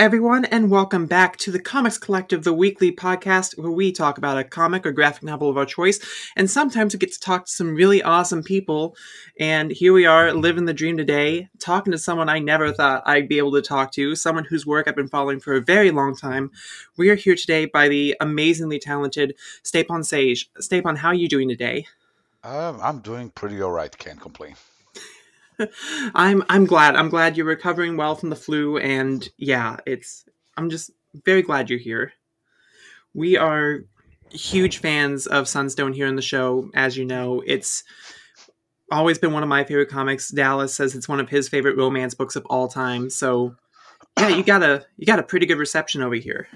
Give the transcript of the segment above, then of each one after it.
Everyone, and welcome back to the Comics Collective, the weekly podcast where we talk about a comic or graphic novel of our choice. And sometimes we get to talk to some really awesome people. And here we are, living the dream today, talking to someone I never thought I'd be able to talk to, someone whose work I've been following for a very long time. We are here today by the amazingly talented Stjepan Sejic. Stapon, how are you doing today? Um, I'm doing pretty all right. Can't complain. I'm I'm glad. I'm glad you're recovering well from the flu and yeah, it's I'm just very glad you're here. We are huge fans of Sunstone here in the show, as you know. It's always been one of my favorite comics. Dallas says it's one of his favorite romance books of all time. So yeah, you got a you got a pretty good reception over here.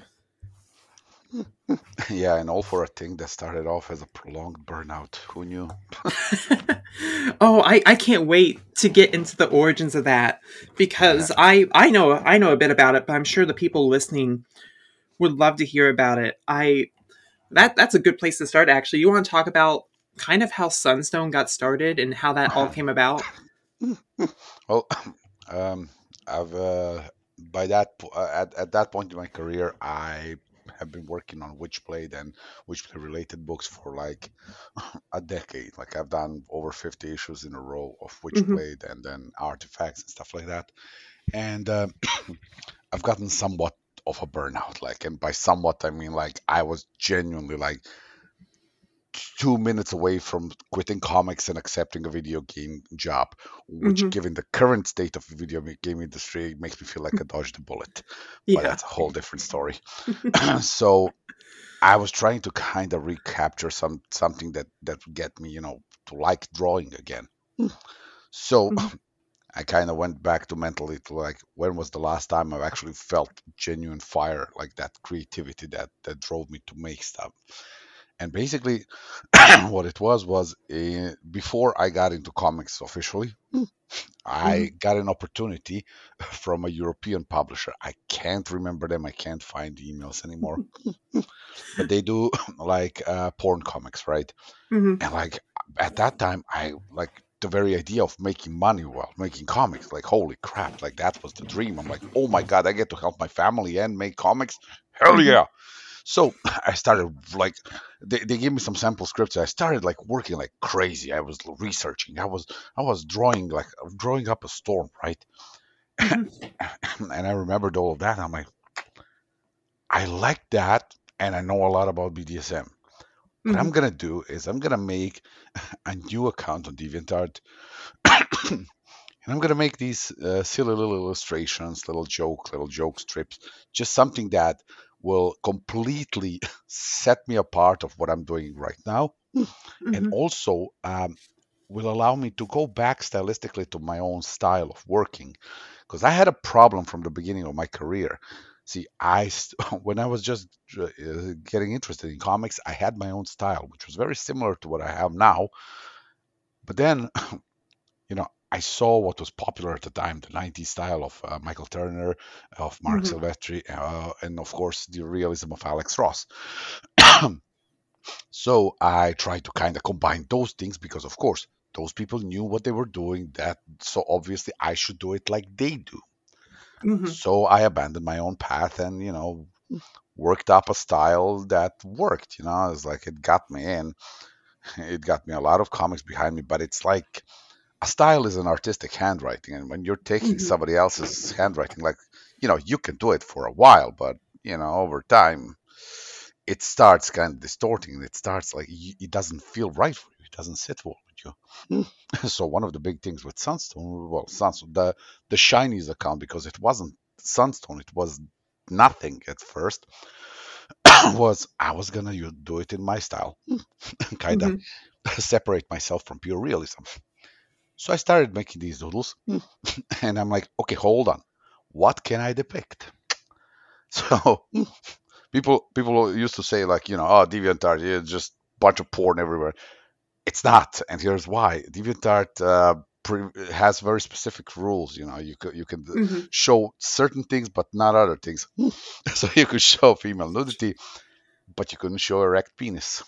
yeah, and all for a thing that started off as a prolonged burnout. Who knew? oh, I, I can't wait to get into the origins of that because yeah. I I know I know a bit about it, but I'm sure the people listening would love to hear about it. I that that's a good place to start. Actually, you want to talk about kind of how Sunstone got started and how that all came about? well, um, I've uh, by that uh, at at that point in my career, I have been working on Witchblade and Witchblade related books for like a decade. Like I've done over 50 issues in a row of. Witchblade mm-hmm. and then artifacts and stuff like that. And uh, I've gotten somewhat of a burnout. Like, and by somewhat, I mean like I was genuinely like two minutes away from quitting comics and accepting a video game job, which, mm-hmm. given the current state of the video game industry, makes me feel like I dodged a bullet. Yeah. But that's a whole different story. so I was trying to kind of recapture some something that that would get me, you know, to like drawing again. So mm-hmm. I kind of went back to mentally to like when was the last time I actually felt genuine fire, like that creativity that that drove me to make stuff and basically what it was was uh, before i got into comics officially mm. i mm-hmm. got an opportunity from a european publisher i can't remember them i can't find emails anymore but they do like uh, porn comics right mm-hmm. and like at that time i like the very idea of making money while making comics like holy crap like that was the dream i'm like oh my god i get to help my family and make comics hell mm-hmm. yeah so I started like they, they gave me some sample scripts. I started like working like crazy. I was researching. I was I was drawing like drawing up a storm, right? Mm-hmm. and I remembered all of that. I'm like, I like that, and I know a lot about BDSM. What mm-hmm. I'm gonna do is I'm gonna make a new account on DeviantArt, and I'm gonna make these uh, silly little illustrations, little joke, little joke strips, just something that will completely set me apart of what I'm doing right now, mm-hmm. and also um, will allow me to go back stylistically to my own style of working, because I had a problem from the beginning of my career. See, I when I was just uh, getting interested in comics, I had my own style, which was very similar to what I have now. But then, you know, I saw what was popular at the time, the 90s style of uh, Michael Turner, of Mark mm-hmm. Silvestri, uh, and of course the realism of Alex Ross. so I tried to kind of combine those things because, of course, those people knew what they were doing. That so obviously I should do it like they do. Mm-hmm. So I abandoned my own path and you know worked up a style that worked. You know, it's like it got me in. It got me a lot of comics behind me, but it's like a style is an artistic handwriting and when you're taking mm-hmm. somebody else's handwriting like you know you can do it for a while but you know over time it starts kind of distorting it starts like it doesn't feel right for you it doesn't sit well with you mm. so one of the big things with sunstone well sunstone the the shinies account because it wasn't sunstone it was nothing at first was i was gonna do it in my style kind of mm-hmm. separate myself from pure realism so I started making these doodles, hmm. and I'm like, okay, hold on, what can I depict? So people people used to say like, you know, oh, DeviantArt, yeah, just bunch of porn everywhere. It's not, and here's why. DeviantArt uh, pre- has very specific rules. You know, you can you can mm-hmm. show certain things, but not other things. so you could show female nudity, but you couldn't show a erect penis.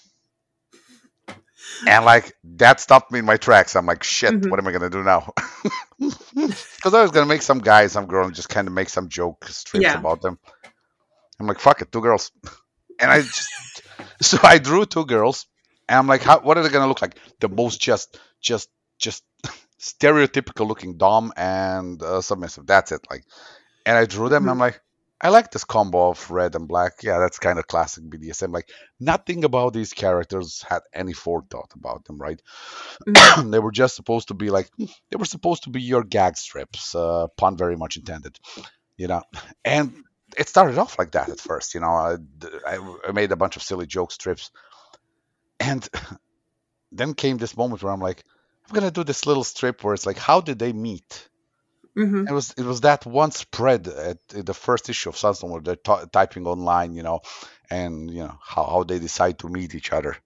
And like that stopped me in my tracks. I'm like, shit, Mhm. what am I gonna do now? Because I was gonna make some guy, some girl, and just kind of make some joke strips Yeah. about them. I'm like, fuck it, two girls, and I just so I drew two girls, and I'm like, how, what are they gonna look like? The most just, just, just stereotypical looking dom and uh, submissive. That's it. Like, and I drew them. and I'm like, I like this combo of red and black. Yeah, that's kind of classic BDSM. Like, nothing about these characters had any forethought about them, right? Mhm. they were just supposed to be like they were supposed to be your gag strips uh, pun very much intended you know and it started off like that at first you know I, I- I made a bunch of silly joke strips and then came this moment where i'm like i'm gonna do this little strip where it's like how did they meet Mhm. it was it was that one spread at the first issue of Sunstone where they're ty- typing online, you know, and you know how, how they decide to meet each other.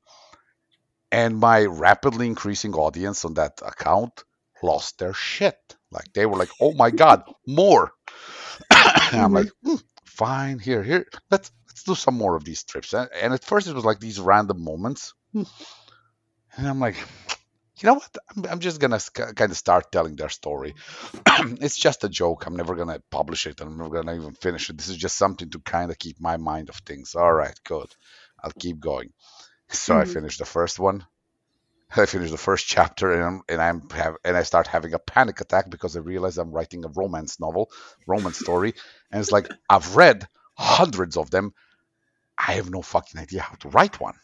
And my rapidly increasing audience on that account lost their shit. Like they were like, "Oh my god, more!" and I'm Mhm. like, "Hmm, "Fine, here, here, let's let's do some more of these trips." And, and at first it was like these random moments, Hmm. and I'm like, you know what? I'm, I'm just gonna kind of start telling their story. it's just a joke. I'm never gonna publish it. I'm never gonna even finish it. This is just something to kind of keep my mind of things. All right, good. I'll keep going. So I Mhm. finished the first one. I finished the first chapter, and I'm, and I'm have, and I start having a panic attack because I realize I'm writing a romance novel, romance story, and it's like I've read hundreds of them. I have no fucking idea how to write one.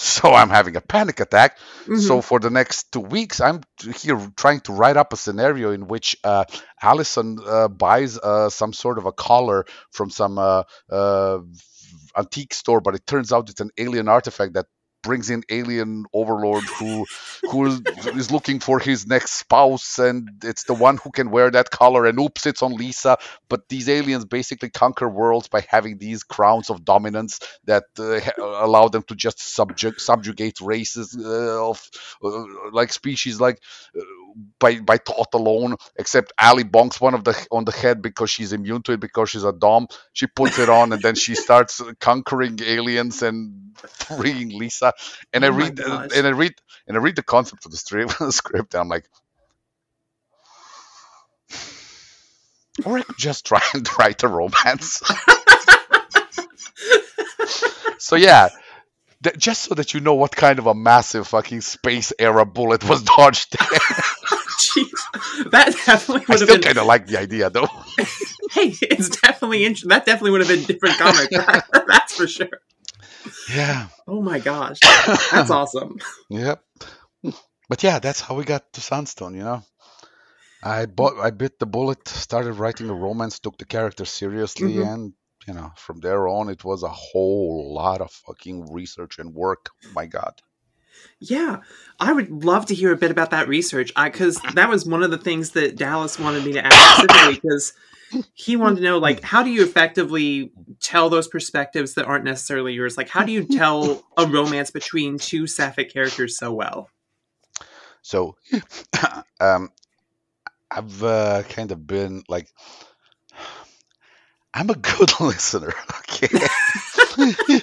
So I'm having a panic attack. Mhm. So for the next two weeks, I'm here trying to write up a scenario in which uh, Allison uh, buys uh, some sort of a collar from some uh, uh, antique store, but it turns out it's an alien artifact that brings in alien overlord who who is, looking for his next spouse and it's the one who can wear that color and oops it's on lisa. But these aliens basically conquer worlds by having these crowns of dominance that uh, allow them to just subjugate subjugate races uh, of uh, like species like uh, by by thought alone except ali bonks one of the on the head because she's immune to it because she's a dom. She puts it on and then she starts conquering aliens and freeing lisa and i Oh my read gosh. and i read and i read the concept of the script and i'm like or i could just try and write a romance so yeah just so that you know what kind of a massive fucking space era bullet was dodged there. Jeez. That definitely I would have still been. kind of like the idea though. Hey, it's definitely int- that definitely would have been different comic. That's for sure. Yeah. Oh my gosh, that's awesome. Yep. But yeah, that's how we got to Sunstone, you know. I bought, I bit the bullet, started writing a romance, took the character seriously, Mhm. and you know, from there on, it was a whole lot of fucking research and work. Oh my God. Yeah, I would love to hear a bit about that research. I because that was one of the things that Dallas wanted me to ask specifically because he wanted to know like how do you effectively tell those perspectives that aren't necessarily yours? Like how do you tell a romance between two sapphic characters so well? So, um, I've uh, kind of been like, I'm a good listener. Okay.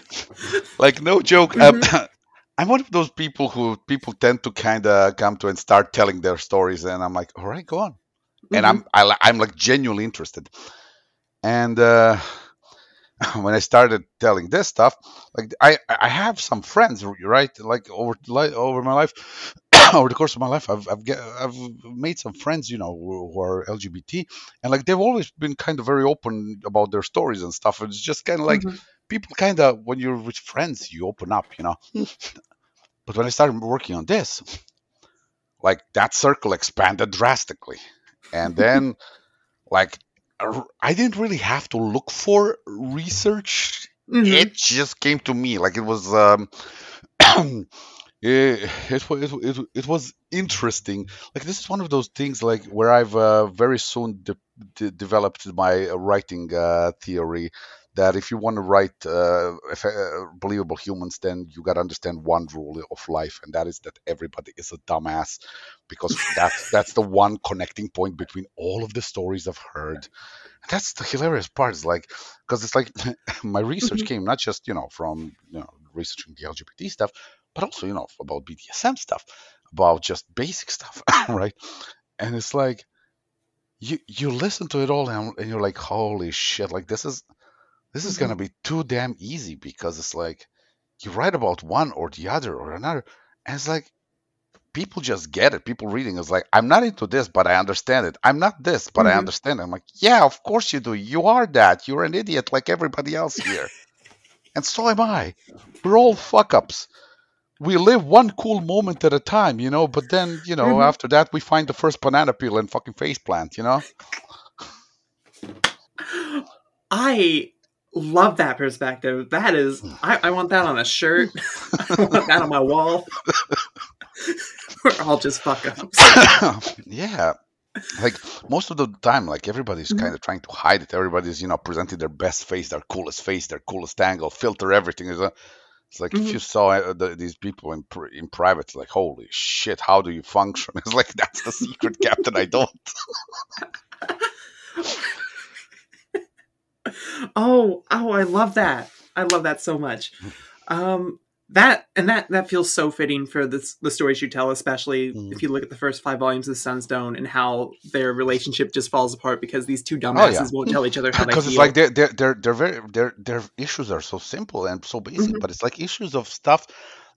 like no joke. um, I'm one of those people who people tend to kind of come to and start telling their stories, and I'm like, all right, go on. And I'm I, li- I'm like genuinely interested. And uh, when I started telling this stuff, like I I have some friends, right? Like over over my life, over the course of my life, I've I've, get, I've made some friends, you know, who, who are LGBT, and like they've always been kind of very open about their stories and stuff. It's just kind of like Mhm. People kind of when you're with friends, you open up, you know. but when I started working on this, like that circle expanded drastically, and then like i didn't really have to look for research. Mhm. it just came to me. Like it was um it, it, it, it, was interesting. Like this is one of those things like where i've uh, very soon de- de- developed my writing uh, theory that if you want to write uh, uh, believable humans then you got to understand one rule of life and that is that everybody is a dumbass because that's that's the one connecting point between all of the stories i've heard that's the hilarious part is like because it's like my research Mhm. came not just you know from you know researching the lgbt stuff but also you know about BDSM stuff, about just basic stuff, right? And it's like you you listen to it all and, and you're like, holy shit! Like this is this is Mm-hmm. gonna be too damn easy because it's like you write about one or the other or another, and it's like people just get it. People reading is like, I'm not into this, but I understand it. I'm not this, but I Mhm. understand. It. I'm like, yeah, of course you do. You are that. You're an idiot like everybody else here. and so am I. We're all fuck ups. We live one cool moment at a time, you know, but then, you know, Mhm. after that we find the first banana peel and fucking face plant, you know? I love that perspective. That is, I, I want that on a shirt. I want that on my wall. We're all just fuck ups. yeah. Like most of the time, like everybody's Mhm. kind of trying to hide it. Everybody's, you know, presenting their best face, their coolest face, their coolest angle, filter everything. It's, a- it's like if Mhm. you saw uh, the, these people in in private, like holy shit, how do you function? It's like that's the secret, Captain. I don't. Oh, oh, I love that. I love that so much. Um, that and that that feels so fitting for this, the stories you tell, especially Mm. if you look at the first five volumes of Sunstone and how their relationship just falls apart because these two dumbasses yeah. won't tell each other how they feel. because it's like they're, they're they're they're very their their issues are so simple and so basic Mhm. but it's like issues of stuff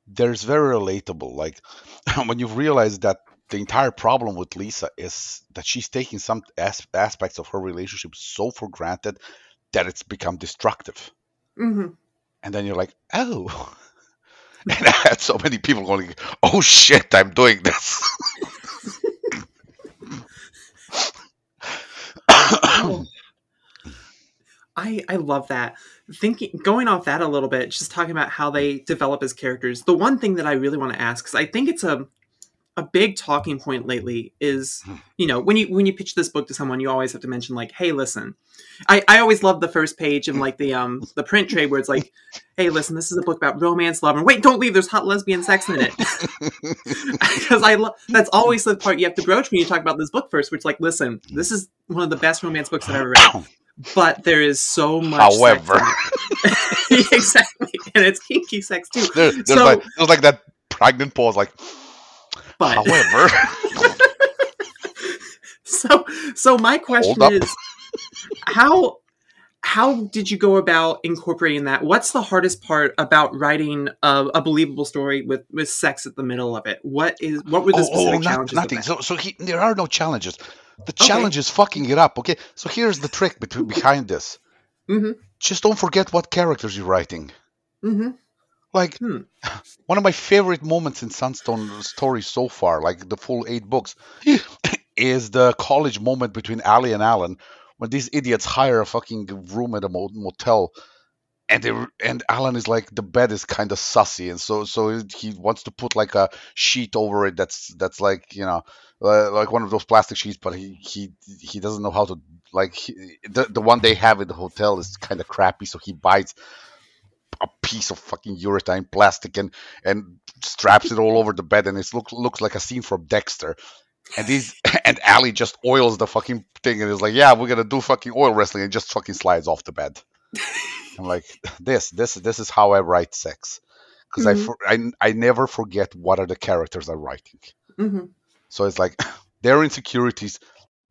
there's very relatable like when you realize that the entire problem with lisa is that she's taking some as- aspects of her relationship so for granted that it's become destructive Mhm. and then you're like oh and i had so many people going oh shit i'm doing this Oh. I I love that. Thinking going off that a little bit, just talking about how they develop as characters. The one thing that I really want to ask, because I think it's a a big talking point lately, is Hmm. you know when you when you pitch this book to someone, you always have to mention like, hey, listen. I, I always love the first page of like the um the print trade where it's like, hey, listen, this is a book about romance, love, and wait, don't leave. There's hot lesbian sex in it. Because I love that's always the part you have to broach when you talk about this book first. Which like, listen, this is one of the best romance books that I've ever read but there is so much. However. exactly, and it's kinky sex too. there, there's So- like there's like that pregnant pause like But however so, so my question is, how how did you go about incorporating that? What's the hardest part about writing a, a believable story with with sex at the middle of it? What is what were the oh, specific oh, not, challenges? nothing. So, so he, there are no challenges. The Okay. challenge is fucking it up. Okay, so here's the trick between, behind this. Mhm. Just don't forget what characters you're writing. Mhm. Like Hmm. one of my favorite moments in Sunstone story so far, like the full eight books, is the college moment between Ali and Alan when these idiots hire a fucking room at a motel. And they and Alan is like the bed is kind of sussy, and so so he wants to put like a sheet over it that's that's like you know uh, like one of those plastic sheets, but he he he doesn't know how to like he, the the one they have in the hotel is kind of crappy, so he buys a piece of fucking urethane plastic and and straps it all over the bed, and it looks looks like a scene from Dexter. And these and Ali just oils the fucking thing, and is like, yeah, we're gonna do fucking oil wrestling, and just fucking slides off the bed. I'm like, this this this is how I write sex, because I Mhm. for, I I never forget what are the characters I'm writing. Mhm. So it's like their insecurities,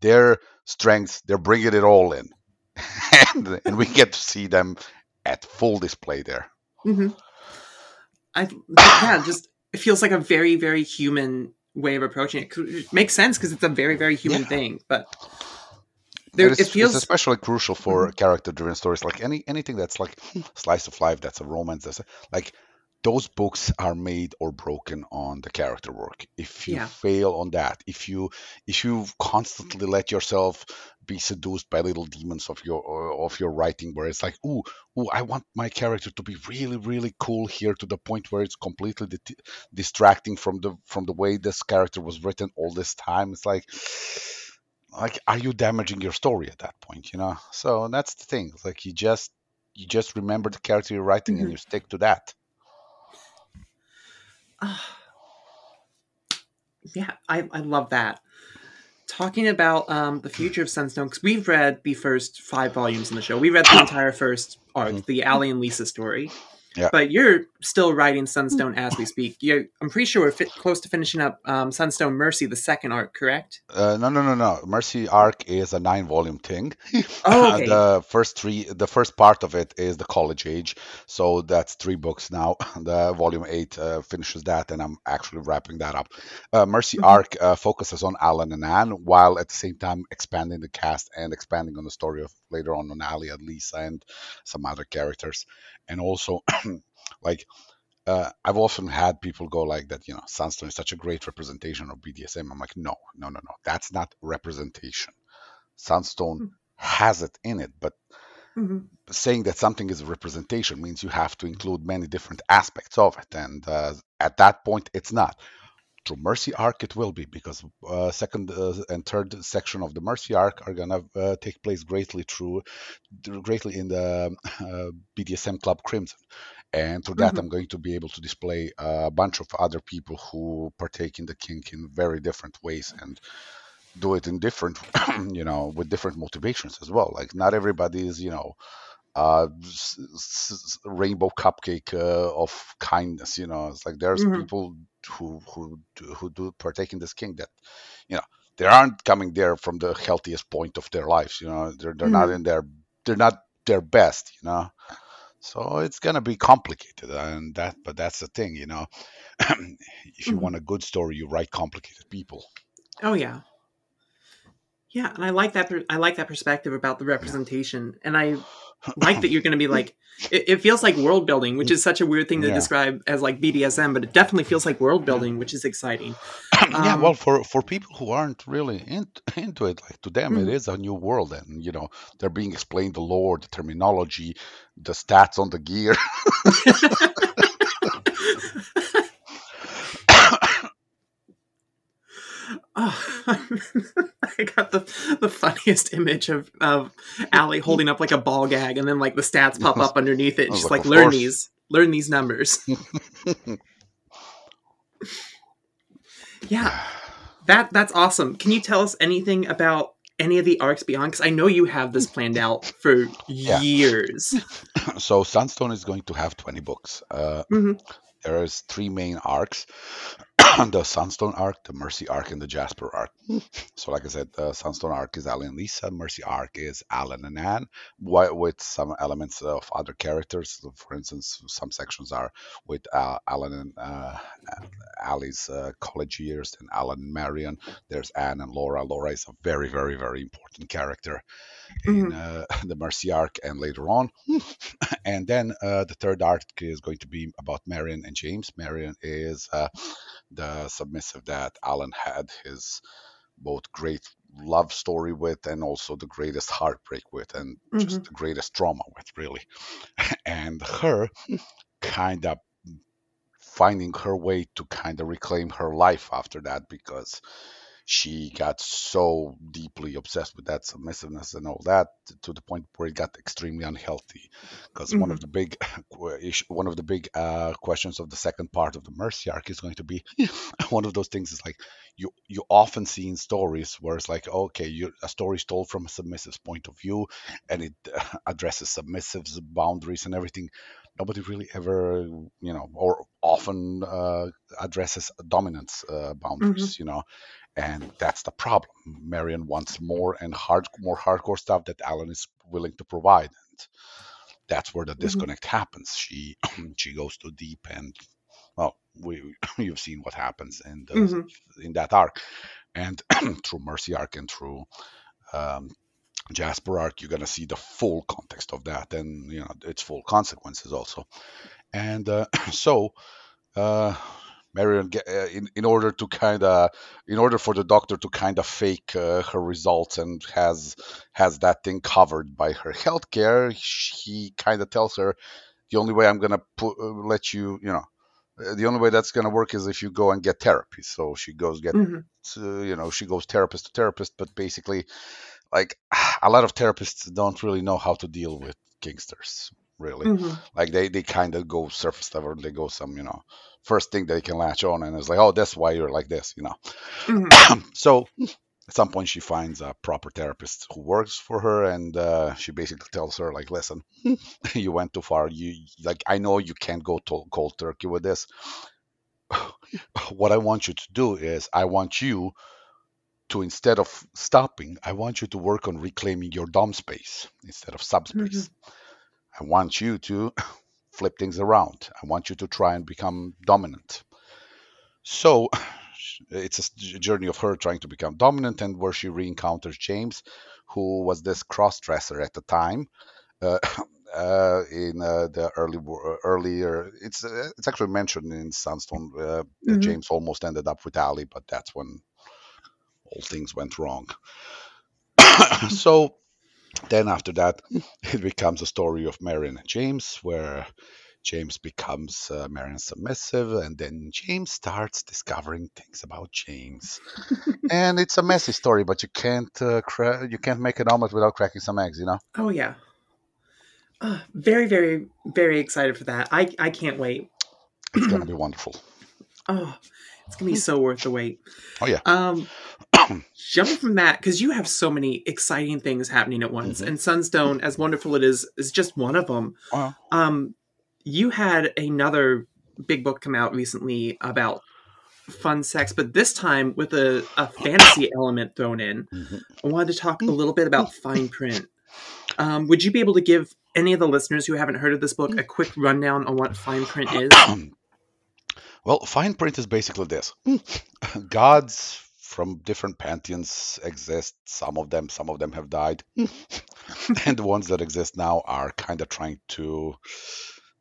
their strengths, they're bringing it all in, and and we get to see them at full display there. Mm-hmm. I yeah, just it feels like a very very human way of approaching it. It makes sense because it's a very very human Yeah. thing, but there it's, it feels Mm-hmm. it's especially crucial for character-driven stories, like any anything that's like slice of life, that's a romance, that's a, like those books are made or broken on the character work. If you Yeah. fail on that, if you if you constantly let yourself be seduced by little demons of your of your writing, where it's like, ooh, ooh, I want my character to be really really cool here to the point where it's completely di- distracting from the from the way this character was written all this time. It's like like are you damaging your story at that point you know so that's the thing it's like you just you just remember the character you're writing Mhm. and you stick to that Ah. yeah, I, I love that. Talking about um, the future of Sunstone, because we've read the first five volumes in the show. We read the entire first arc, Mhm. the Allie and Lisa story. Yeah. But you're still writing Sunstone as we speak. you I'm pretty sure we're fi- close to finishing up um, Sunstone Mercy, the second arc, correct? Uh, no, no, no, no. Mercy Arc is a nine-volume thing. Oh, okay. the first three, the first part of it is the college age, so that's three books now. The volume eight uh, finishes that, and I'm actually wrapping that up. Uh, Mercy Mhm. Arc uh, focuses on Alan and Anne, while at the same time expanding the cast and expanding on the story of later on on Ali and Lisa and some other characters, and also like. Uh, I've often had people go like that, you know, Sunstone is such a great representation of BDSM. I'm like, no, no, no, no, that's not representation. Sunstone Hmm. has it in it, but Mhm. saying that something is a representation means you have to include many different aspects of it, and uh, at that point, it's not. Through Mercy Arc, it will be because uh, second uh, and third section of the Mercy Arc are gonna uh, take place greatly through, greatly in the uh, BDSM Club Crimson, and through that, Mhm. I'm going to be able to display a bunch of other people who partake in the kink in very different ways and do it in different, you know, with different motivations as well. Like not everybody is, you know, uh, rainbow cupcake uh, of kindness. You know, it's like there's Mhm. people who who do, who do partake in this king that, you know, they aren't coming there from the healthiest point of their lives. You know, they're they're not Mhm. in their they're not their best. You know. So it's gonna be complicated, and that, but that's the thing, you know. if you Mhm. want a good story, you write complicated people. Oh yeah, yeah, and I like that. I like that perspective about the representation, and I like that you're going to be like. It, it feels like world building, which is such a weird thing to Yeah. describe as like BDSM, but it definitely feels like world building, which is exciting. yeah, Um, well, for for people who aren't really in, into it, like to them, Mhm. it is a new world, and you know they're being explained the lore, the terminology, the stats on the gear. Oh, I got the the funniest image of of Allie holding up like a ball gag, and then like the stats pop up underneath it. She's like, like, "Learn course." these, learn these numbers." Yeah, that that's awesome. Can you tell us anything about any of the arcs beyond? Because I know you have this planned out for Yeah. years. so Sunstone is going to have 20 books. Uh, Mhm. There is three main arcs: the Sunstone arc, the Mercy arc, and the Jasper arc. So, like I said, the Sunstone arc is Alan and Lisa. Mercy arc is Alan and Anne, wi- with some elements of other characters. So For instance, some sections are with uh, Alan and uh, Ali's uh, college years, and Alan and Marion. There's Anne and Laura. Laura is a very, very, very important character in uh, the Mercy arc and later on. and then uh, the third arc is going to be about Marion and James. Marion is uh, the submissive that Alan had his both great love story with and also the greatest heartbreak with and just mm-hmm. the greatest trauma with, really. and her kind of finding her way to kind of reclaim her life after that because she got so deeply obsessed with that submissiveness and all that to the point where it got extremely unhealthy. Because one of the big one of the big uh, questions of the second part of the mercy arc is going to be one of those things is like you you often see in stories where it's like okay you a story is told from a submissive's point of view and it uh, addresses submissives boundaries and everything. Nobody really ever you know or often uh, addresses dominance uh, boundaries you know and that's the problem. Marion wants more and hard, more hardcore stuff that Alan is willing to provide, and that's where the disconnect happens. She she goes too deep, and well, we you've seen what happens in the, Mhm. in that arc, and through Mercy arc and through um, Jasper arc, you're gonna see the full context of that, and you know its full consequences also, and uh, so. Uh, Marion, uh, in in order to kind of, in order for the doctor to kind of fake uh, her results and has has that thing covered by her healthcare, he kind of tells her, the only way I'm gonna put uh, let you, you know, uh, the only way that's gonna work is if you go and get therapy. So she goes get, Mhm. uh, you know, she goes therapist to therapist, but basically, like a lot of therapists don't really know how to deal with gangsters, really Mhm. like they they kind of go surface level they go some you know first thing they can latch on and it's like oh that's why you're like this you know Mhm. so at some point she finds a proper therapist who works for her and uh, she basically tells her like listen you went too far you like i know you can't go to cold turkey with this what i want you to do is i want you to instead of stopping i want you to work on reclaiming your dom space instead of subspace mm-hmm. i want you to flip things around i want you to try and become dominant so it's a journey of her trying to become dominant and where she re-encounters James, who was this cross-dresser at the time. Uh, uh, in uh, the early uh, earlier, it's uh, it's actually mentioned in Sunstone uh, mm-hmm. James almost ended up with Ali, but that's when all things went wrong. so then after that, it becomes a story of Marion and James, where James becomes uh, Marion submissive, and then James starts discovering things about James. and it's a messy story, but you can't uh, cra- you can't make an omelet without cracking some eggs, you know. Oh yeah. Uh, very, very, very excited for that. I I can't wait. It's gonna be wonderful. Oh, it's gonna be so worth the wait. Oh yeah. Um, jumping from that because you have so many exciting things happening at once, mm-hmm. and Sunstone, as wonderful it is, is just one of them. Uh-huh. Um, you had another big book come out recently about fun sex, but this time with a, a fantasy element thrown in. Mm-hmm. I wanted to talk a little bit about fine print. Um, would you be able to give any of the listeners who haven't heard of this book a quick rundown on what fine print is? Well, fine print is basically this gods from different pantheons exist. Some of them, some of them have died. and the ones that exist now are kind of trying to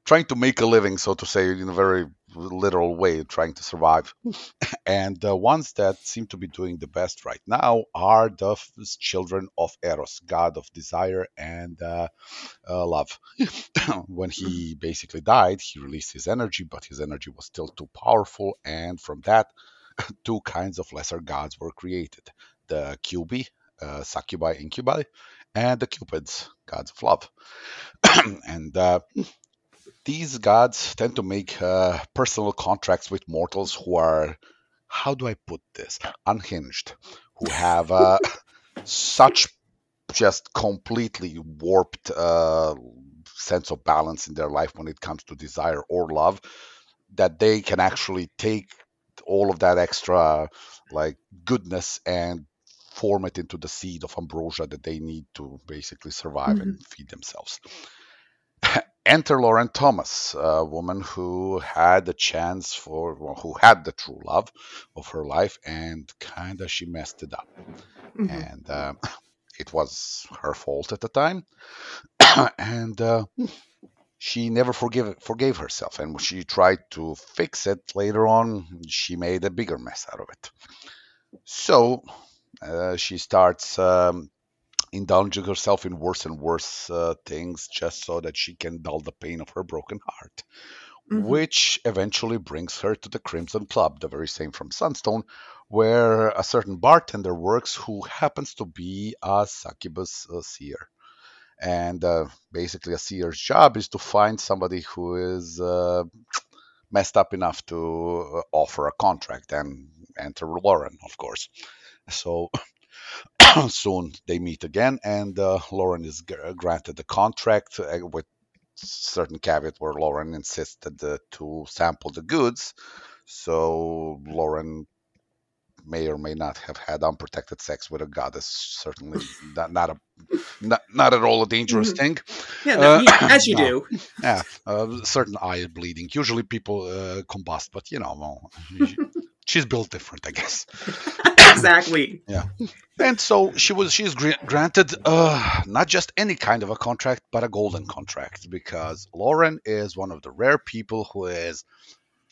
trying to make a living, so to say, in a very literal way, trying to survive. and the ones that seem to be doing the best right now are the children of Eros, god of desire and uh, uh, love. when he basically died, he released his energy, but his energy was still too powerful, and from that, two kinds of lesser gods were created: the Cubi, uh, succubi, incubi, and the Cupids, gods of love. and uh, these gods tend to make uh, personal contracts with mortals who are, how do I put this, unhinged, who have uh, such just completely warped uh, sense of balance in their life when it comes to desire or love that they can actually take all of that extra like goodness and form it into the seed of ambrosia that they need to basically survive mm-hmm. and feed themselves enter Lauren Thomas, a woman who had the chance for, well, who had the true love of her life, and kind of she messed it up. Mm-hmm. And uh, it was her fault at the time. and uh, she never forgive, forgave herself. And when she tried to fix it later on, she made a bigger mess out of it. So uh, she starts um, indulging herself in worse and worse uh, things just so that she can dull the pain of her broken heart. Mm-hmm. Which eventually brings her to the Crimson Club, the very same from Sunstone, where a certain bartender works who happens to be a succubus uh, seer. And uh, basically, a seer's job is to find somebody who is uh, messed up enough to uh, offer a contract and enter Lauren, of course. So soon they meet again, and uh, Lauren is granted the contract uh, with certain caveat where Lauren insisted uh, to sample the goods. So Lauren may or may not have had unprotected sex with a goddess. Certainly not, not a not, not at all a dangerous mm-hmm. thing. Yeah, no, uh, as you no. do. Yeah, uh, certain eye bleeding. Usually people uh, combust, but you know, well, she's built different, I guess. exactly. Yeah. And so she was she's granted uh, not just any kind of a contract, but a golden contract because Lauren is one of the rare people who is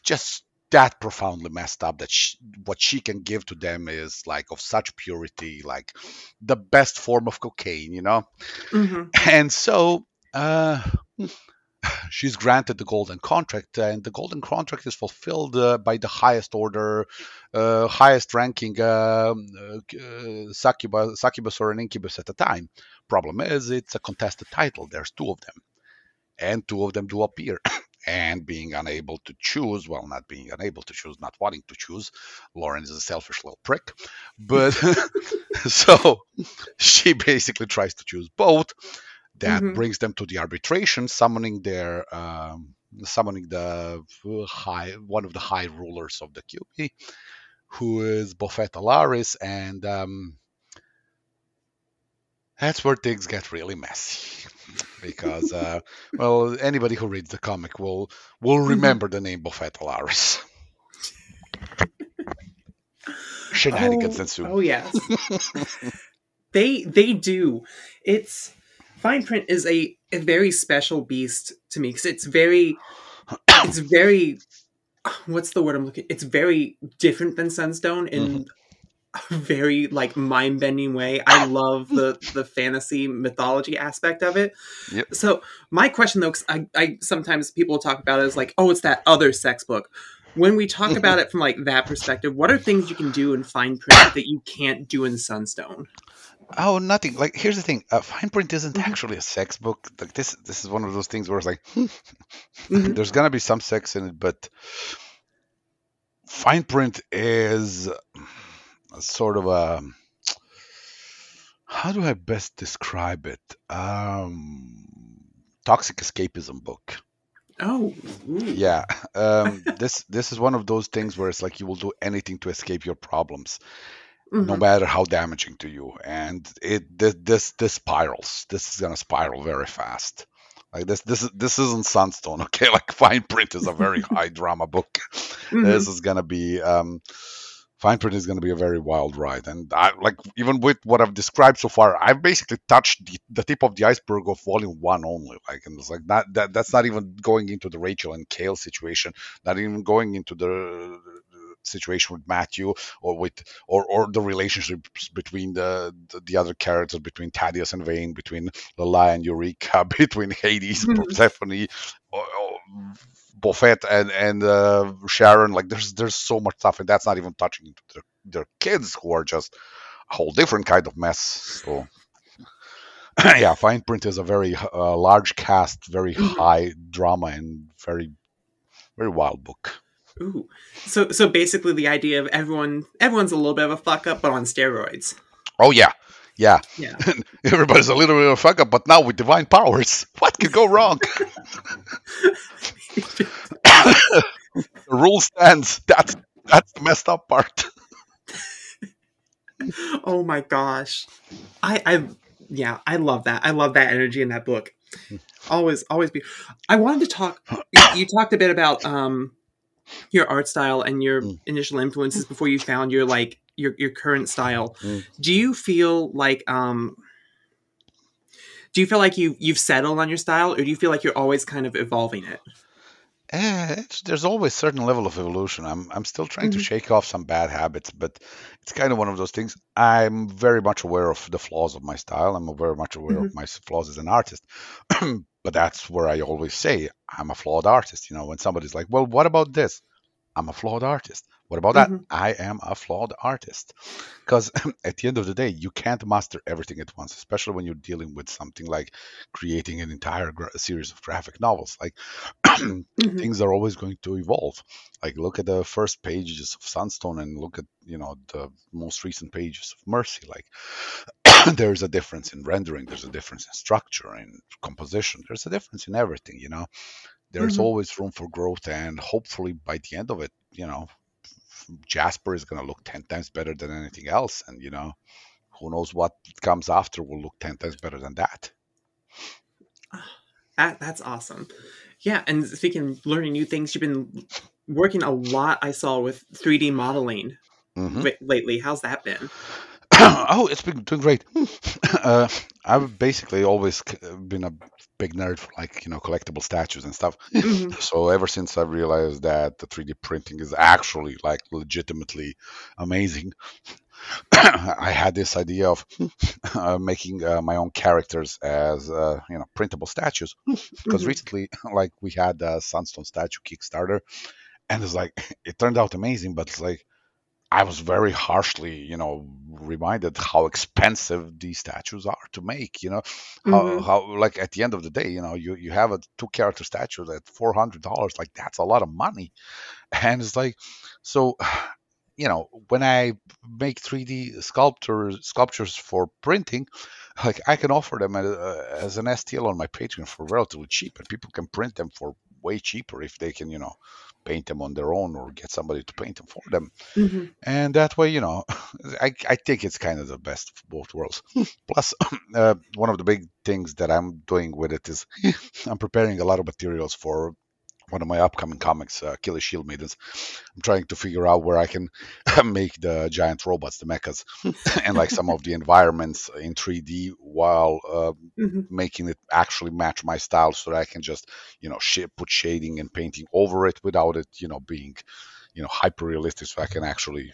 just that profoundly messed up that she, what she can give to them is like of such purity, like the best form of cocaine, you know. Mm-hmm. And so uh, she's granted the golden contract, and the golden contract is fulfilled uh, by the highest order, uh, highest ranking succubus, succubus or an incubus at the time. Problem is, it's a contested title. There's two of them, and two of them do appear. and being unable to choose. Well, not being unable to choose, not wanting to choose. Lauren is a selfish little prick. But so she basically tries to choose both. That Mhm. brings them to the arbitration, summoning their um, summoning the high one of the high rulers of the Cubi, who is Buffet Alaris, and um, that's where things get really messy. Because uh, well, anybody who reads the comic will will Mhm. remember the name Buffet Alaris. Shenanigans oh, ensue. oh yes. they they do. It's fine print is a, a very special beast to me because it's very it's very what's the word I'm looking it's very different than Sunstone in a very like mind bending way. I love the the fantasy mythology aspect of it. Yep. So my question though, because I, I sometimes people talk about it as like, oh, it's that other sex book. When we talk about it from like that perspective, what are things you can do in fine print that you can't do in Sunstone? Oh, nothing. Like here's the thing: uh, fine print isn't Mhm. actually a sex book. Like this, this is one of those things where it's like, Mhm. there's gonna be some sex in it, but fine print is sort of a how do I best describe it? Um, toxic escapism book. Oh, ooh. Yeah. Um, this this is one of those things where it's like you will do anything to escape your problems, no Mhm. matter how damaging to you. And it this this, this spirals. This is gonna spiral very fast. Like this this this isn't Sunstone, okay? Like Fine Print is a very high drama book. Mhm. This is gonna be um Fine Print is gonna be a very wild ride. And I like even with what I've described so far, I've basically touched the, the tip of the iceberg of volume one only. Like and it's like not that that's not even going into the Rachel and Kale situation, not even going into the situation with Matthew or with or or the relationships between the the, the other characters between Thaddeus and Vane, between Lala and Eureka, between Hades, Mhm. Persephone, or, or Buffett and and uh, Sharon. Like there's there's so much stuff, and that's not even touching their, their kids who are just a whole different kind of mess. So. yeah, Fine Print is a very uh, large cast, very Mhm. high drama, and very, very wild book. Ooh. So so basically the idea of everyone everyone's a little bit of a fuck up but on steroids. Oh yeah, yeah. Yeah. Everybody's a little bit of a fuck up, but now with divine powers, what could go wrong? the rule stands. That's that's the messed up part. oh my gosh. I I yeah, I love that. I love that energy in that book. Always always be I wanted to talk you, you talked a bit about um your art style and your Mm. initial influences before you found your like your your current style. Mm. Do you feel like um do you feel like you you've settled on your style or do you feel like you're always kind of evolving it? Eh, it's, there's always certain level of evolution. I'm I'm still trying to Mhm. shake off some bad habits, but it's kind of one of those things. I'm very much aware of the flaws of my style. I'm very much aware of my flaws as an artist. but that's where I always say I'm a flawed artist. You know, when somebody's like, "Well, what about this?" I'm a flawed artist. What about that? Mhm. I am a flawed artist. Because at the end of the day, you can't master everything at once, especially when you're dealing with something like creating an entire gra- series of graphic novels. Like Mhm. things are always going to evolve. Like look at the first pages of Sunstone and look at you know the most recent pages of Mercy. Like there's a difference in rendering, there's a difference in structure and composition. There's a difference in everything. You know, there's Mhm. always room for growth, and hopefully by the end of it, you know, Jasper is going to look ten times better than anything else, and you know. Who knows what comes after will look 10 times better than that. That, that's awesome. Yeah, and speaking of learning new things, you've been working a lot. I saw with 3D modeling Mhm. wi- lately. How's that been? oh, it's been doing great. uh, I've basically always been a big nerd for like you know collectible statues and stuff. Mhm. So ever since I realized that the 3D printing is actually like legitimately amazing, I had this idea of uh, making uh, my own characters as uh, you know printable statues. Because Mhm. recently, like we had a Sunstone statue Kickstarter, and it's like it turned out amazing, but it's like I was very harshly, you know, reminded how expensive these statues are to make. You know, how, Mm-hmm. how like at the end of the day, you know, you you have a two character statue at four hundred dollars. Like that's a lot of money, and it's like, so, you know, when I make three D sculptures sculptures for printing, like I can offer them as, uh, as an STL on my Patreon for relatively cheap, and people can print them for way cheaper if they can, you know, paint them on their own or get somebody to paint them for them Mm-hmm. and that way you know i, I think it's kind of the best of both worlds plus uh, one of the big things that i'm doing with it is i'm preparing a lot of materials for one of my upcoming comics uh, Achilles shield maidens i'm trying to figure out where i can make the giant robots the mechas and like some of the environments in 3d while uh, Mm-hmm. making it actually match my style so that i can just you know sh- put shading and painting over it without it you know being you know hyper realistic so i can actually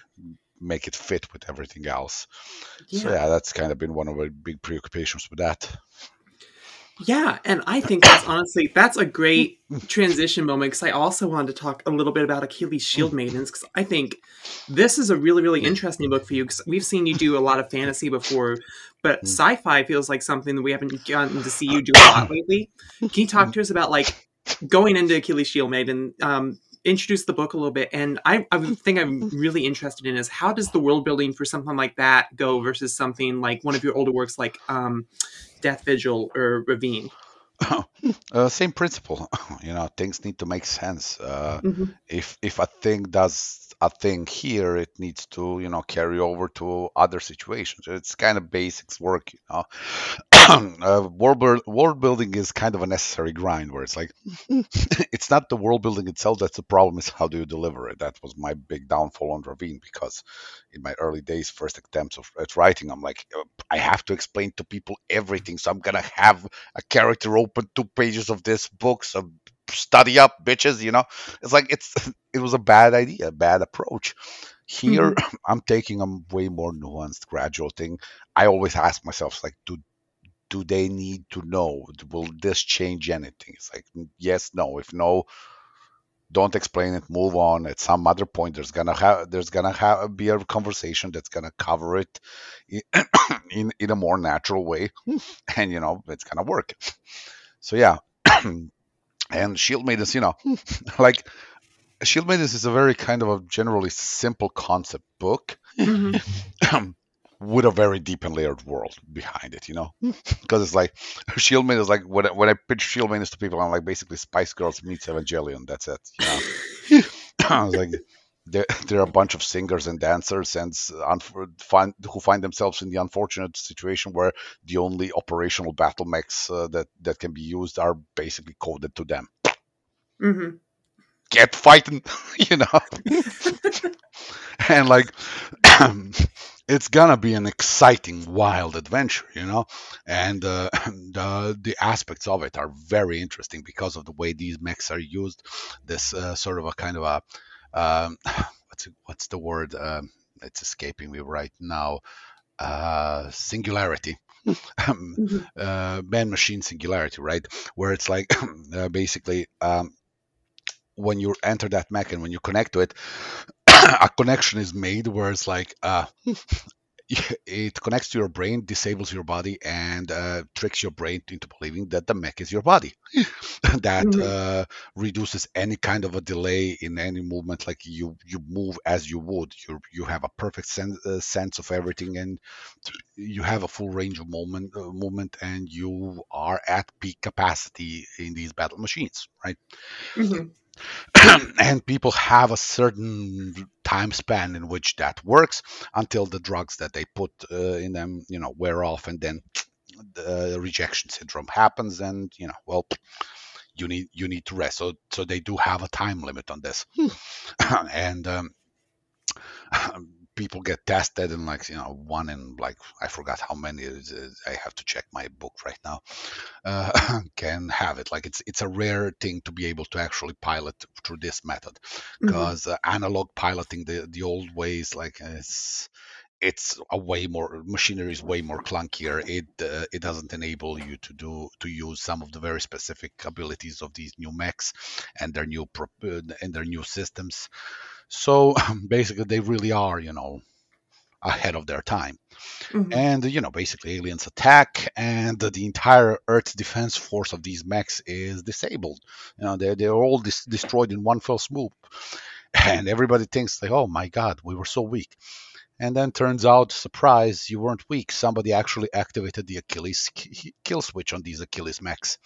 make it fit with everything else so Yeah. yeah that's kind of been one of my big preoccupations with that Yeah, and I think that's honestly that's a great transition moment because I also wanted to talk a little bit about Achilles Shield Maidens because I think this is a really really interesting book for you because we've seen you do a lot of fantasy before, but Mm. sci-fi feels like something that we haven't gotten to see you do a lot lately. Can you talk to us about like going into Achilles Shield Maiden? Um, introduce the book a little bit, and I, I would think I'm really interested in is how does the world building for something like that go versus something like one of your older works like um, Death Vigil or Ravine. uh, same principle. You know things need to make sense. Uh, Mhm. if if a thing does a thing here it needs to you know carry over to other situations. It's kind of basics work you know uh, world, world building is kind of a necessary grind where it's like it's not the world building itself that's the problem it's how do you deliver it. That was my big downfall on ravine because in my early days first attempts of at writing i'm like uh, i have to explain to people everything so i'm gonna have a character open two pages of this book so study up bitches you know? It's like it's it was a bad idea a bad approach. Here i'm taking a way more nuanced gradual thing. I always ask myself like do do they need to know? Will this change anything? It's like yes no. If no don't explain it move on. At some other point there's gonna have there's gonna have be a conversation that's gonna cover it in in, in a more natural way. And you know it's gonna work. So yeah. And shield maidens you know like shield maidens is a very kind of a generally simple concept book. Mhm. with a very deep and layered world behind it, you know? Because it's like Shield Maiden is like when I, when I pitch Shield Maidens to people, I'm like basically Spice Girls meets Evangelion. That's it, you know? I was like, there, there are a bunch of singers and dancers and unf- find, who find themselves in the unfortunate situation where the only operational battle mechs uh, that that can be used are basically coded to them. Mhm. Get fighting, you know. and like it's gonna be an exciting wild adventure you know? And uh, the the aspects of it are very interesting because of the way these mechs are used. This uh, sort of a kind of a um, what's what's the word um, it's escaping me right now? Uh, singularity. Um, Mhm. uh, man machine singularity right? Where it's like uh, basically um, when you enter that mech and when you connect to it a connection is made where it's like uh, it connects to your brain, disables your body, and uh, tricks your brain into believing that the mech is your body. that Mhm. uh, reduces any kind of a delay in any movement. Like you, you move as you would. You you have a perfect sen- uh, sense of everything, and you have a full range of moment uh, movement, and you are at peak capacity in these battle machines, right? Mhm. and people have a certain time span in which that works until the drugs that they put uh, in them you know wear off and then the rejection syndrome happens and you know well you need you need to rest. So so they do have a time limit on this. And um, people get tested and like you know one in like i forgot how many i have to check my book right now uh, can have it. Like it's it's a rare thing to be able to actually pilot through this method because uh, analog piloting the the old ways like it's it's a way more machinery is way more clunkier. It uh, it doesn't enable you to do to use some of the very specific abilities of these new mechs and their new pro- uh, and their new systems So basically, they really are, you know, ahead of their time. Mm-hmm. And, you know, basically aliens attack, and the entire Earth defense force of these mechs is disabled. You know, they're, they're all dis- destroyed in one fell swoop. And everybody thinks, like, oh my God, we were so weak. And then turns out, surprise, you weren't weak. Somebody actually activated the Achilles kill switch on these Achilles mechs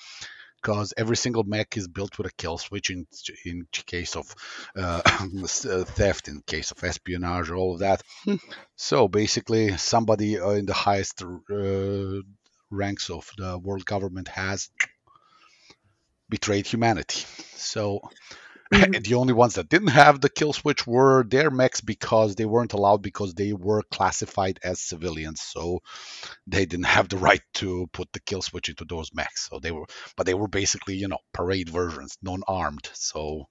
because every single mech is built with a kill switch in in case of uh, uh, theft, in case of espionage, or all of that. So basically, somebody uh, in the highest uh, ranks of the world government has betrayed humanity. So Mm-hmm. the only ones that didn't have the kill switch were their mechs because they weren't allowed because they were classified as civilians. So they didn't have the right to put the kill switch into those mechs. So they were, but they were basically, you know, parade versions, non-armed. So,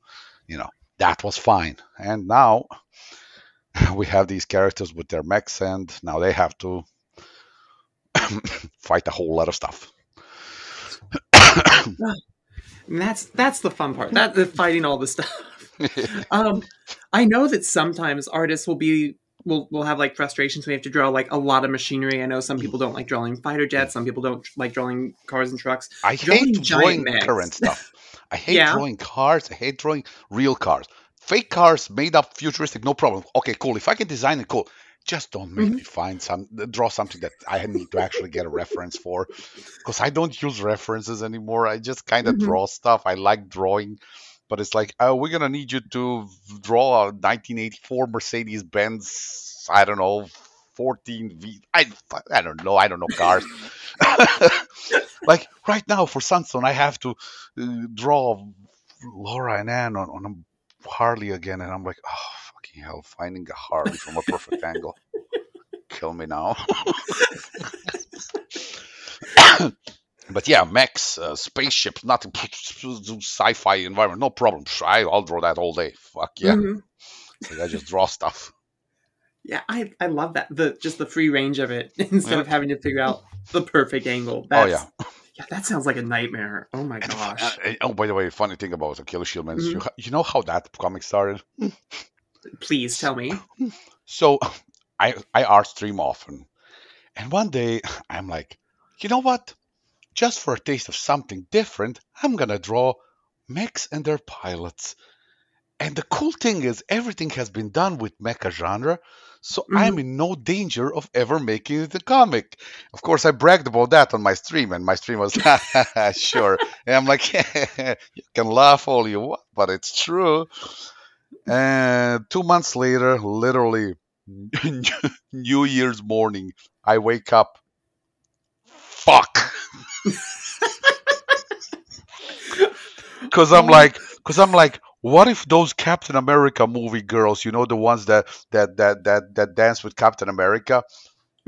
you know, that was fine. And now we have these characters with their mechs, and now they have to fight a whole lot of stuff. And that's that's the fun part. That the fighting all the stuff. um, I know that sometimes artists will be will will have like frustrations when they have to draw like a lot of machinery. I know some people don't like drawing fighter jets. Some people don't like drawing cars and trucks. I drawing hate drawing current stuff. I hate yeah. drawing cars. I hate drawing real cars. Fake cars made up futuristic, no problem. Okay, cool. If I can design it, cool just don't make mm-hmm. me find some draw something that I need to actually get a reference for because I don't use references anymore. I just kind of mm-hmm. draw stuff. I like drawing, but it's like, oh, we're gonna need you to draw a 1984 Mercedes Benz. I don't know, 14 V. I I don't know. I don't know cars. like right now for Sunstone, I have to uh, draw Laura and Anne on, on a Harley again, and I'm like, oh fucking hell, finding a Harley from a perfect angle. Kill me now. but yeah, mechs, uh, spaceships, nothing, sci-fi environment, no problem. I, will draw that all day. Fuck yeah. Mm-hmm. I just draw stuff. Yeah, I, I love that. The just the free range of it instead yeah. of having to figure out the perfect angle. That's, oh yeah. Yeah, that sounds like a nightmare. Oh my gosh. Uh, oh, by the way, funny thing about Achilles Shield, man, mm-hmm. you, you know how that comic started? Please tell me. So I I art stream often. And one day I'm like, you know what? Just for a taste of something different, I'm gonna draw mechs and their pilots. And the cool thing is everything has been done with mecha genre, so mm-hmm. I'm in no danger of ever making it a comic. Of course, I bragged about that on my stream, and my stream was sure. and I'm like, you can laugh all you want, but it's true. And two months later, literally New Year's morning, I wake up. Fuck. Because I'm like, because I'm like, what if those Captain America movie girls, you know, the ones that that that that that dance with Captain America,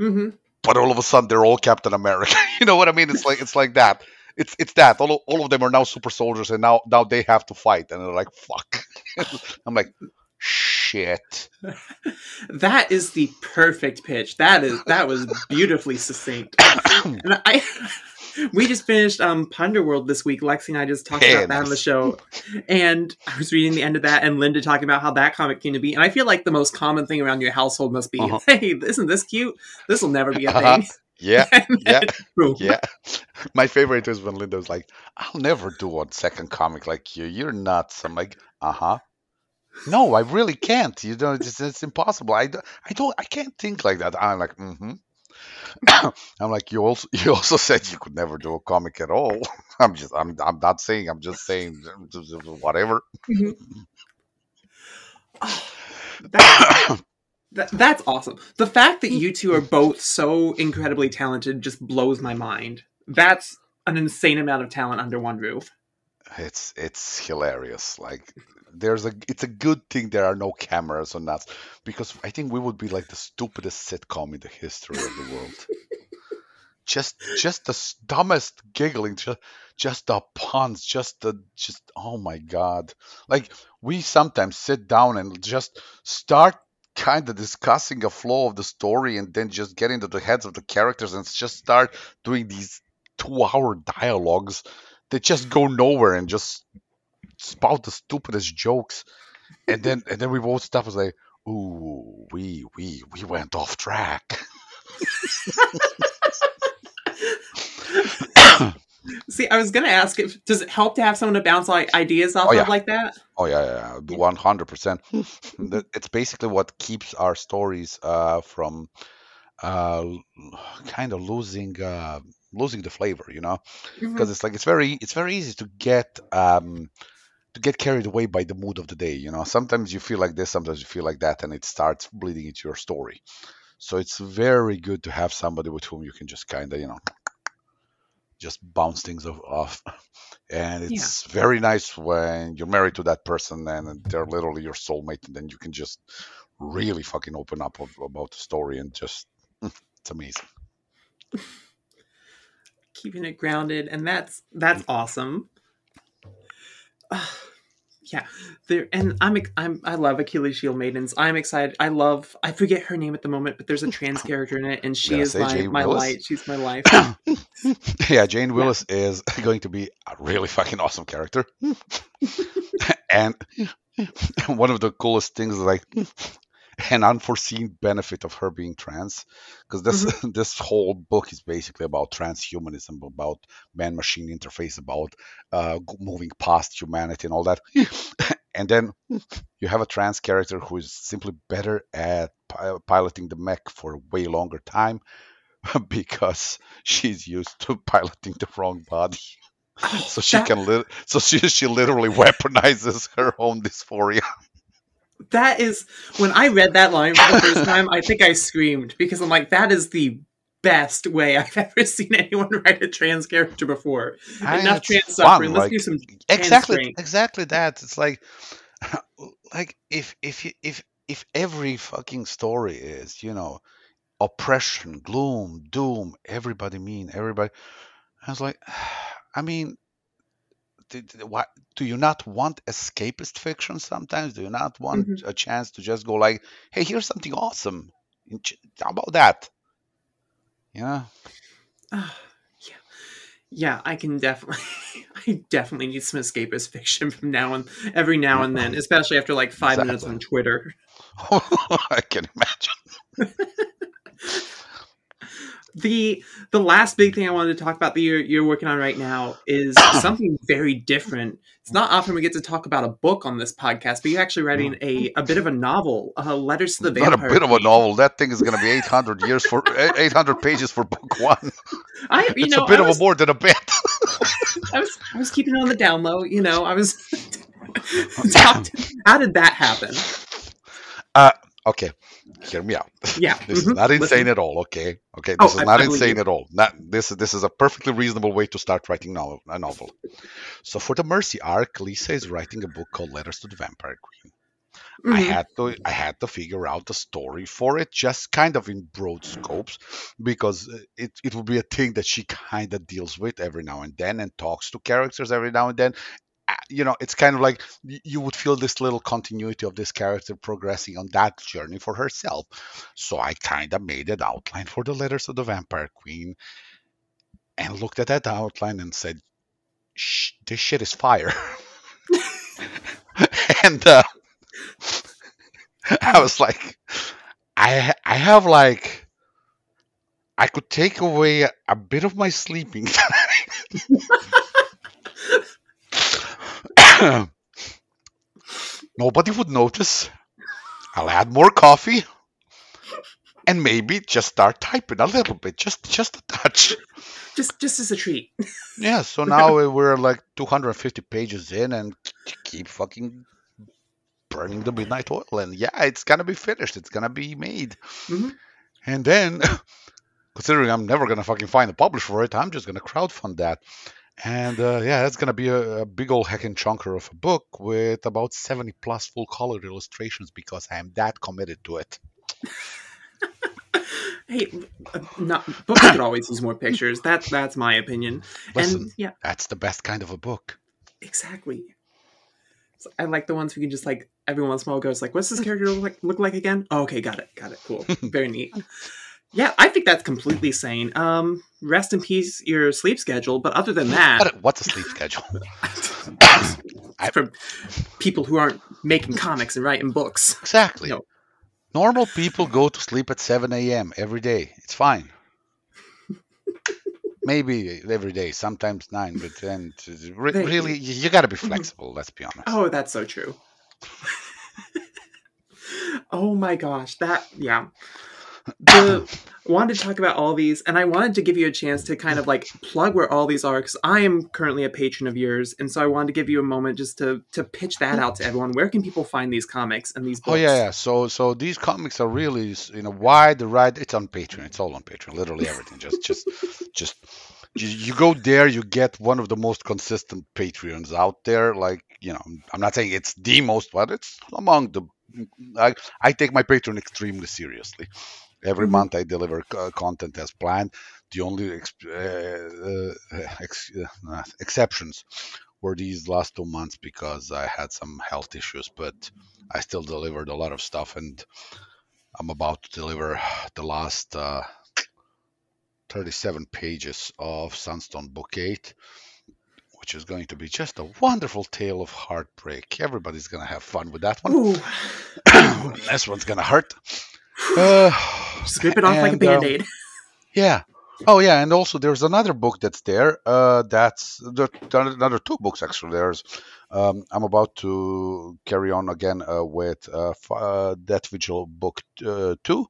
mm-hmm. but all of a sudden they're all Captain America. you know what I mean? It's like it's like that it's it's that all, all of them are now super soldiers and now now they have to fight and they're like fuck i'm like shit that is the perfect pitch that is that was beautifully succinct and i we just finished um Punderworld this week. Lexi and I just talked about that on the show. And I was reading the end of that and Linda talking about how that comic came to be. And I feel like the most common thing around your household must be, uh-huh. hey, isn't this cute? This will never be a uh-huh. thing. Yeah, yeah, yeah. My favorite is when Linda's like, "I'll never do one second comic like you. You're nuts." I'm like, "Uh huh." No, I really can't. You know, it's, it's impossible. I, I don't. I can't think like that. I'm like, mm-hmm. I'm like, you also you also said you could never do a comic at all. I'm just I'm I'm not saying. I'm just saying whatever. Mm-hmm. Oh, that, that's awesome. The fact that mm. you two are both so incredibly talented just blows my mind. That's an insane amount of talent under one roof. It's it's hilarious. Like there's a it's a good thing there are no cameras on us because I think we would be like the stupidest sitcom in the history of the world. just just the dumbest giggling, just just the puns, just the just oh my god. Like we sometimes sit down and just start kind of discussing a flow of the story and then just get into the heads of the characters and just start doing these two hour dialogues that just go nowhere and just spout the stupidest jokes and then and then we both stopped. Was like, ooh, we we we went off track. See, I was gonna ask if does it help to have someone to bounce like ideas off Oh, yeah. of like that? Oh yeah, yeah, one hundred percent. It's basically what keeps our stories uh, from uh, kind of losing uh, losing the flavor, you know, because it's like it's very it's very easy to get um, to get carried away by the mood of the day. You know, sometimes you feel like this, sometimes you feel like that, and it starts bleeding into your story. So it's very good to have somebody with whom you can just kind of you know just bounce things off-. And Yeah. it's very nice when you're married to that person and they're literally your soulmate, and then you can just really fucking open up of, about the story and just it's amazing. keeping it grounded and that's that's awesome yeah there and i'm i'm i love achilles shield maidens i'm excited i love i forget her name at the moment but there's a trans character in it and she is my, Jane my Willis? light she's my life yeah, Jane Willis is going to be a really fucking awesome character. and one of the coolest things is like an unforeseen benefit of her being trans because this this whole book is basically about transhumanism about man machine interface about uh, moving past humanity and all that. And then you have a trans character who is simply better at pi- piloting the mech for a way longer time because she's used to piloting the wrong body. Oh, so she that- can lit- so she she literally weaponizes her own dysphoria that is when i read that line for the first time i think i screamed because i'm like that is the best way i've ever seen anyone write a trans character before. Ah, enough trans suffering. Let's like- do some exactly strength. exactly that. It's like like if if you if if every fucking story is you know oppression gloom doom everybody mean everybody i was like i mean do, do- why, do you not want escapist fiction sometimes? Do you not want Mhm. a chance to just go like hey here's something awesome. How about that? Yeah. Ah, yeah, yeah. I can definitely, I definitely need some escapist fiction from now and every now and then, especially after like five minutes on Twitter. i can imagine The the last big thing I wanted to talk about that you're you're working on right now is something very different. It's not often we get to talk about a book on this podcast, but you're actually writing a, a bit of a novel, uh, Letters to the not a bit of a novel that thing is going to be 800 years for 800 pages for book one I, you it's know, a bit I of a more than a bit I was I was keeping it on the down low. You know, I was. Talked- How did that happen? okay hear me out Yeah, this is mhm, not insane listen. at all okay okay Oh, this is not insane you. at all not this is this is a perfectly reasonable way to start writing novel, a novel so for the mercy arc lisa is writing a book called letters to the vampire queen I Mhm. had to I had to figure out the story for it, just kind of in broad scopes, because uh, it it will be a thing that she kind of deals with every now and then and talks to characters every now and then. You know, it's kind of like you would feel this little continuity of this character progressing on that journey for herself. So I kind of made an outline for the letters of the Vampire Queen, and looked at that outline and said, "This shit is fire." and uh, I was like, I I have like, I could take away a, a bit of my sleeping time. Nobody would notice. I'll add more coffee, and maybe just start typing a little bit, just just a touch. just just as a treat. Yeah. So now we're like 250 pages in, and keep fucking burning the midnight oil, and yeah, it's gonna be finished. It's gonna be made. Mhm. And then, considering I'm never gonna fucking find a publisher for it, I'm just gonna crowdfund that. And uh, yeah, that's gonna be a, a big old heckin' chunker of a book with about 70 plus full color illustrations because I am that committed to it. Hey, uh, not books could always use more pictures. That's that's my opinion. Listen, And yeah, that's the best kind of a book. exactly. So I like the ones we can just like every once in a while goes like, "What's this character look like? Look like again?" Oh, okay, got it, got it. Cool, very neat. Yeah, I think that's completely sane. Um, rest in peace, your sleep schedule. But other than that, What, what's a sleep schedule? For people who aren't making comics and writing books. Exactly. You know. Normal people go to sleep at 7 a.m. every day. It's fine. Maybe every day, sometimes nine, but then re- They- really, you got to be flexible. Let's be honest. Oh, that's so true. oh my gosh, that yeah. The I wanted to talk about all these, and I wanted to give you a chance to kind of like plug where all these are, because I am currently a patron of yours, and so I wanted to give you a moment just to to pitch that out to everyone. Where can people find these comics and these Oh books? yeah, yeah. So so these comics are really you know wide variety. It's on Patreon. It's all on Patreon. Literally everything. Just just just you, you go there, you get one of the most consistent Patreons out there. Like you know, I'm not saying it's the most, but it's among the. I I take my patron extremely seriously. Every Mhm. month I deliver co- content as planned. The only ex- uh, uh, ex- uh, exceptions were these last two months because I had some health issues, but I still delivered a lot of stuff, and I'm about to deliver the last uh, 37 pages of Sunstone Book 8, which is going to be just a wonderful tale of heartbreak. Everybody's going to have fun with that one. This one's going to hurt. Uh, rip it off like a and, um, band-aid. yeah. Oh yeah, and also there's another book that's there. Uh, that's there, there another two books actually. There's um, I'm about to carry on again uh, with uh, uh, Death Vigil book uh, 2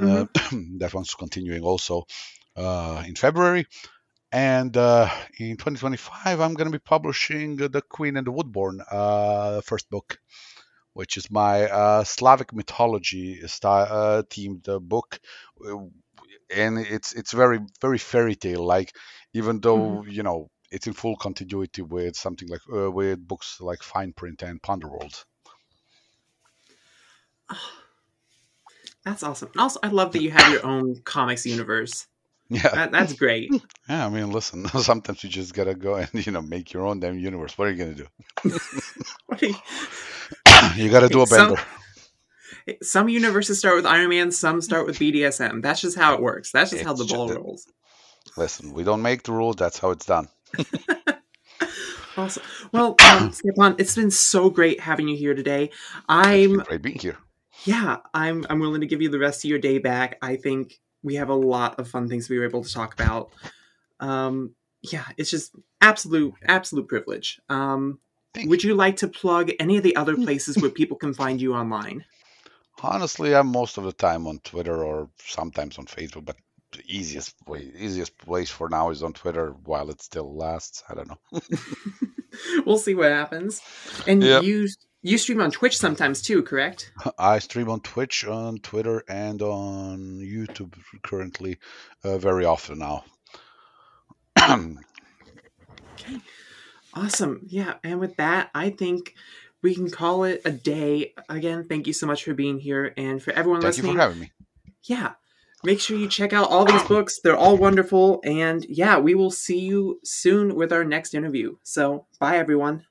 Uh, that one's continuing also uh, in February, and uh, in 2025 I'm going to be publishing The Queen and the Woodborn, uh, first book, which is my uh, Slavic mythology style uh, themed uh, book. uh, And it's it's very very fairy tale like, even though you know it's in full continuity with something like uh, with books like Fine Print and Punderworld. That's awesome. And also, I love that you have your own comics universe. Yeah, That, that's great. yeah. I mean, listen. Sometimes you just gotta go and you know make your own damn universe. What are you gonna do? What do you- You gotta do a Some- bender. some universes start with Iron Man, some start with BDSM. That's just how it works. That's just how the ball ju- rolls. Listen, we don't make the rules. That's how it's done. Awesome. Well, um, Stjepan, it's been so great having you here today. I'm great being here. yeah, I'm I'm willing to give you the rest of your day back. I think we have a lot of fun things we were able to talk about. Um, yeah, it's just absolute absolute privilege. Um, Would you like to plug any of the other places where people can find you online? Honestly, I'm most of the time on Twitter or sometimes on Facebook, but the easiest way, easiest place for now is on Twitter while it still lasts. I don't know. we'll see what happens. And Yep. you you stream on Twitch sometimes too, correct? I stream on Twitch, on Twitter, and on YouTube currently uh, very often now. Awesome. Yeah. And with that, I think we can call it a day. Again, thank you so much for being here. And for everyone listening, Thank you for having me. yeah, make sure you check out all these books. They're all wonderful. And yeah, we will see you soon with our next interview. So bye, everyone.